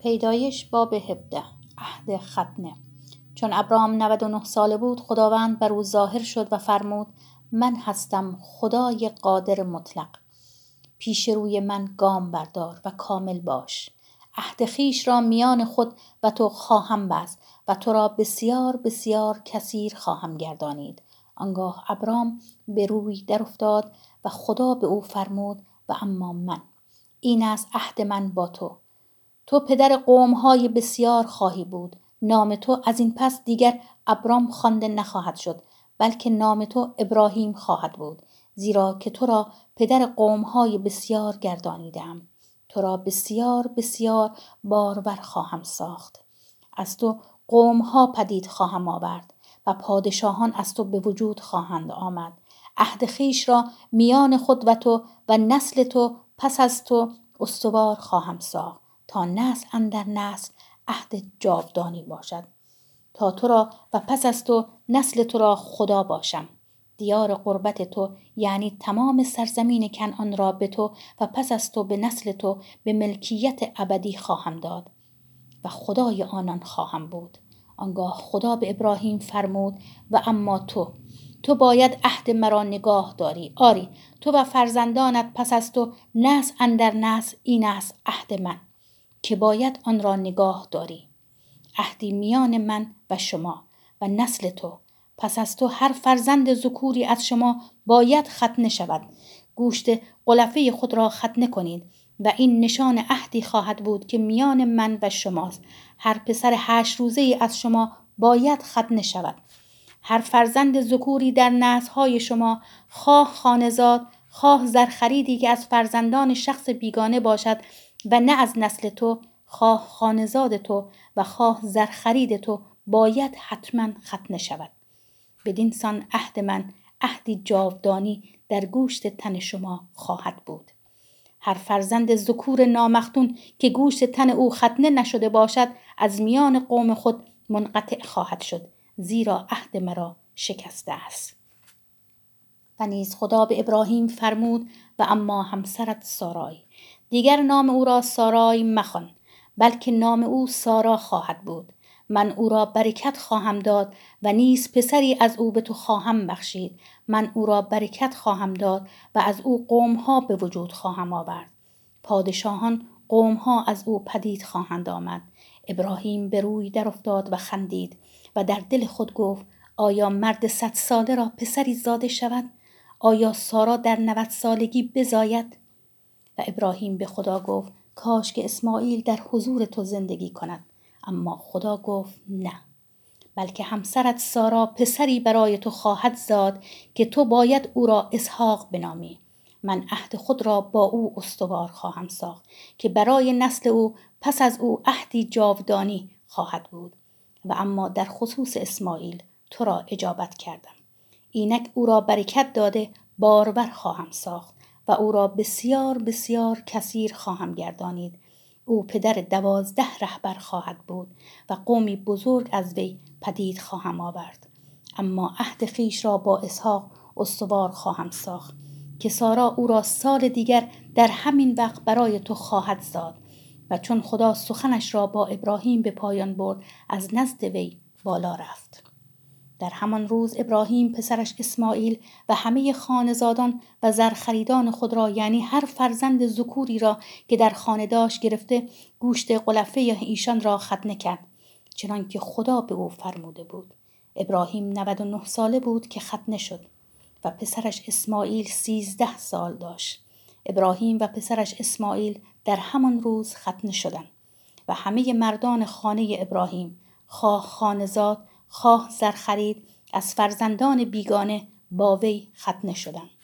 پیدایش باب 17 عهد ختنه. چون ابرام 99 ساله بود خداوند بر او ظاهر شد و فرمود من هستم خدای قادر مطلق. پیش روی من گام بردار و کامل باش. عهد خیش را میان خود و تو خواهم بست و تو را بسیار بسیار کثیر خواهم گردانید. آنگاه ابرام به روی در افتاد و خدا به او فرمود و اما من. این است عهد من با تو. تو پدر قومهای بسیار خواهی بود. نام تو از این پس دیگر ابرام خوانده نخواهد شد بلکه نام تو ابراهیم خواهد بود. زیرا که تو را پدر قومهای بسیار گردانیدم تو را بسیار بسیار بارور خواهم ساخت. از تو قومها پدید خواهم آورد و پادشاهان از تو به وجود خواهند آمد. عهد خیش را میان خود و تو و نسل تو پس از تو استوار خواهم ساخت. تا نسل اندر نسل عهد جاودانی باشد. تا تو را و پس از تو نسل تو را خدا باشم. دیار قربت تو یعنی تمام سرزمین کنعان را به تو و پس از تو به نسل تو به ملکیت ابدی خواهم داد و خدای آنان خواهم بود. آنگاه خدا به ابراهیم فرمود و اما تو تو باید عهد مرا نگاه داری. آری تو و فرزندانت پس از تو نسل اندر نسل این است عهد من. که باید آن را نگاه داری. عهدی میان من و شما و نسل تو. پس از تو هر فرزند ذکوری از شما باید ختنه شود. گوشت قلفه خود را ختنه کنید و این نشان عهدی خواهد بود که میان من و شماست. هر پسر هشت روزه ای از شما باید ختنه شود. هر فرزند ذکوری در نسلهای شما خواه خانزاد خواه زرخریدی که از فرزندان شخص بیگانه باشد و نه از نسل تو خواه خانزاد تو و خواه زرخرید تو باید حتما ختنه شود. بدین سان عهد من عهدی جاودانی در گوشت تن شما خواهد بود. هر فرزند ذکور نامختون که گوشت تن او ختنه نشده باشد از میان قوم خود منقطع خواهد شد. زیرا عهد مرا شکسته است. و نیز خدا به ابراهیم فرمود و اما همسرت سارای. دیگر نام او را سارای مخوان بلکه نام او سارا خواهد بود. من او را برکت خواهم داد و نیز پسری از او به تو خواهم بخشید. من او را برکت خواهم داد و از او قومها به وجود خواهم آورد. پادشاهان قومها از او پدید خواهند آمد. ابراهیم به روی در افتاد و خندید و در دل خود گفت آیا مرد صد ساله را پسری زاده شود؟ آیا سارا در نوت سالگی بزاید؟ و ابراهیم به خدا گفت کاش که اسماعیل در حضور تو زندگی کند. اما خدا گفت نه. بلکه همسرت سارا پسری برای تو خواهد زاد که تو باید او را اسحاق بنامی. من عهد خود را با او استوار خواهم ساخت که برای نسل او پس از او عهدی جاودانی خواهد بود. و اما در خصوص اسماعیل تو را اجابت کردم. اینک او را برکت داده بارور خواهم ساخت. و او را بسیار بسیار کثیر خواهم گردانید. او پدر دوازده رهبر خواهد بود و قومی بزرگ از وی پدید خواهم آورد. اما عهد خیش را با اسحاق استوار خواهم ساخت که سارا او را سال دیگر در همین وقت برای تو خواهد زاد و چون خدا سخنش را با ابراهیم به پایان برد از نزد وی بالا رفت. در همان روز ابراهیم پسرش اسماعیل و همه خانزادان و زرخریدان خود را یعنی هر فرزند ذکوری را که در خانه داشت گرفته گوشت قلفه ایشان را ختنه کرد. چنانکه خدا به او فرموده بود. ابراهیم 99 ساله بود که ختنه شد و پسرش اسماعیل سیزده سال داشت. ابراهیم و پسرش اسماعیل در همان روز ختنه شدند و همه مردان خانه ابراهیم خواه خانزاد خواه زر خرید از فرزندان بیگانه با وی ختنه شدند